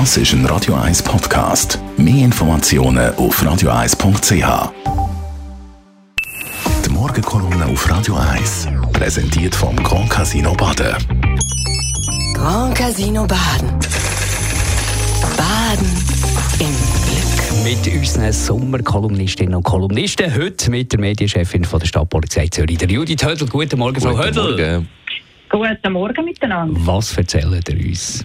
Das ist ein Radio 1 Podcast. Mehr Informationen auf radio1.ch. Die Morgenkolumne auf Radio 1 präsentiert vom Grand Casino Baden. Grand Casino Baden. Baden im Glück. Mit unseren Sommerkolumnistinnen und Kolumnisten. Heute mit der Medienchefin von der Stadtpolizei Zürich, der Judith Hödel. Guten Morgen, Frau Guten Hödel. Morgen. Guten Morgen miteinander. Was erzählt ihr uns?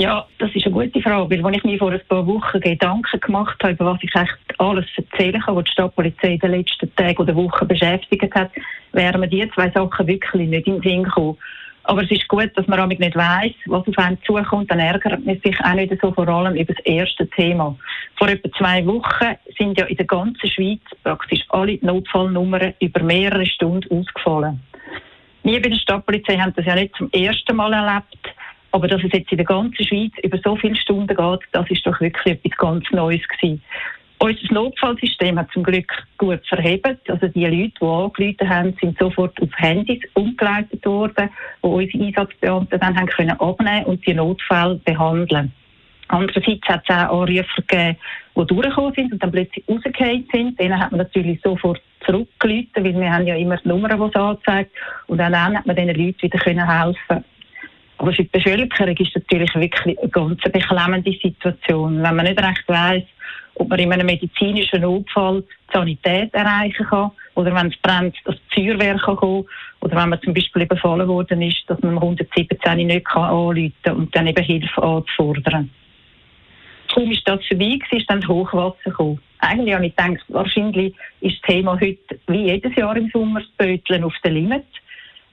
Ja, das ist eine gute Frage, weil als ich mir vor ein paar Wochen Gedanken gemacht habe, über was ich echt alles erzählen kann, was die Stadtpolizei in den letzten Tagen oder Wochen beschäftigt hat, wären mir die zwei Sachen wirklich nicht in den Sinn gekommen. Aber es ist gut, dass man nicht weiss, was auf einen zukommt. Dann ärgert man sich auch nicht so vor allem über das erste Thema. Vor etwa zwei Wochen sind ja in der ganzen Schweiz praktisch alle Notfallnummern über mehrere Stunden ausgefallen. Wir bei der Stadtpolizei haben das ja nicht zum ersten Mal erlebt. Aber dass es jetzt in der ganzen Schweiz über so viele Stunden geht, das ist doch wirklich etwas ganz Neues gewesen. Unser Notfallsystem hat zum Glück gut verhebt. Also die Leute, die angerufen haben, sind sofort auf Handys umgeleitet worden, wo unsere Einsatzbeamten dann haben können abnehmen und die Notfälle behandeln. Andererseits hat es auch Anrufer gegeben, die durchgekommen sind und dann plötzlich rausgefallen sind. Denen hat man natürlich sofort zurückgerufen, weil wir haben ja immer die Nummern, die es anzeigt. Und dann hat man diesen Leuten wieder können helfen aber für die Bevölkerung ist das natürlich wirklich eine ganz beklemmende Situation. Wenn man nicht recht weiss, ob man in einem medizinischen Notfall die Sanität erreichen kann oder wenn es brennt, dass die Feuerwehr kann kommen oder wenn man zum Beispiel überfallen worden ist, dass man 117 nicht kann anrufen kann und dann eben Hilfe anzufordern. Kaum ist das vorbei, ist dann das Hochwasser gekommen. Eigentlich habe ich gedacht, wahrscheinlich ist das Thema heute wie jedes Jahr im Sommer das Böteln auf der Limit.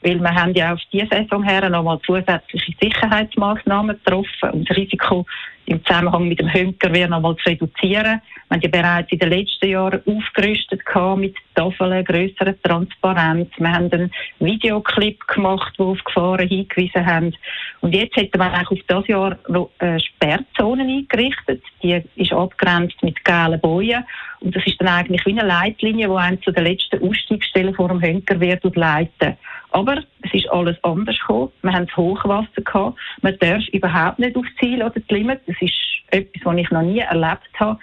Weil wir haben ja auf diese Saison her nochmal zusätzliche Sicherheitsmaßnahmen getroffen, um das Risiko im Zusammenhang mit dem Hönkerwehr nochmal zu reduzieren. Wir haben ja bereits in den letzten Jahren aufgerüstet mit Tafeln, grösserer Transparenz. Wir haben einen Videoclip gemacht, der auf Gefahren hingewiesen haben. Und jetzt hätten wir eigentlich auf das Jahr noch eine Sperrzone eingerichtet. Die ist abgrenzt mit gelben Bojen. Und das ist dann eigentlich wie eine Leitlinie, die einen zu den letzten Ausstiegsstellen vor dem Hönkerwehr leiten. Aber es ist alles anders gekommen. Wir haben das Hochwasser gehabt. Man darf überhaupt nicht aufs Ziel oder das Limit. Das ist etwas, was ich noch nie erlebt habe.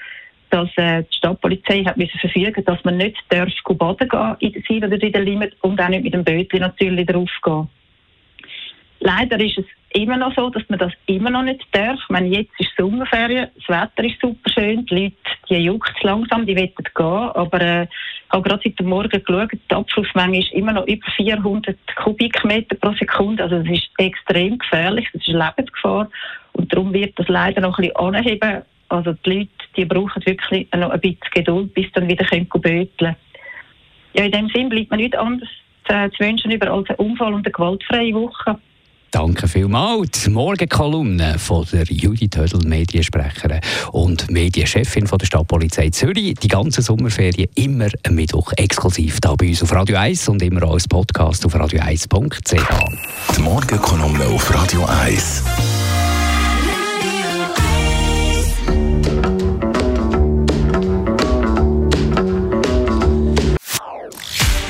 Dass äh, die Stadtpolizei hat müssen verfügen, dass man nicht darf baden gehen in oder in der Limit und auch nicht mit dem Bötchen natürlich drauf gehen. Leider ist es immer noch so, dass man das immer noch nicht darf. Ich meine, jetzt ist Sommerferien, das Wetter ist super schön, die Leute, die juckt langsam, die wollen gehen, aber äh, ich habe gerade heute Morgen geschaut, die Abflussmenge ist immer noch über 400 Kubikmeter pro Sekunde, also das ist extrem gefährlich, das ist Lebensgefahr und darum wird das leider noch ein bisschen anheben. Also die Leute, die brauchen wirklich noch ein bisschen Geduld, bis dann wieder können böteln Ja, in dem Sinn bleibt mir nichts anderes zu, zu wünschen über als einen Unfall und eine gewaltfreie Woche. Danke vielmals. Die Morgenkolumne von der Judith Hödel, Mediensprecherin und Medienchefin von der Stadtpolizei Zürich. Die ganze Sommerferien immer am Mittwoch exklusiv da bei uns auf Radio 1 und immer als Podcast auf radio1.ch. Die Morgenkolumne auf Radio 1.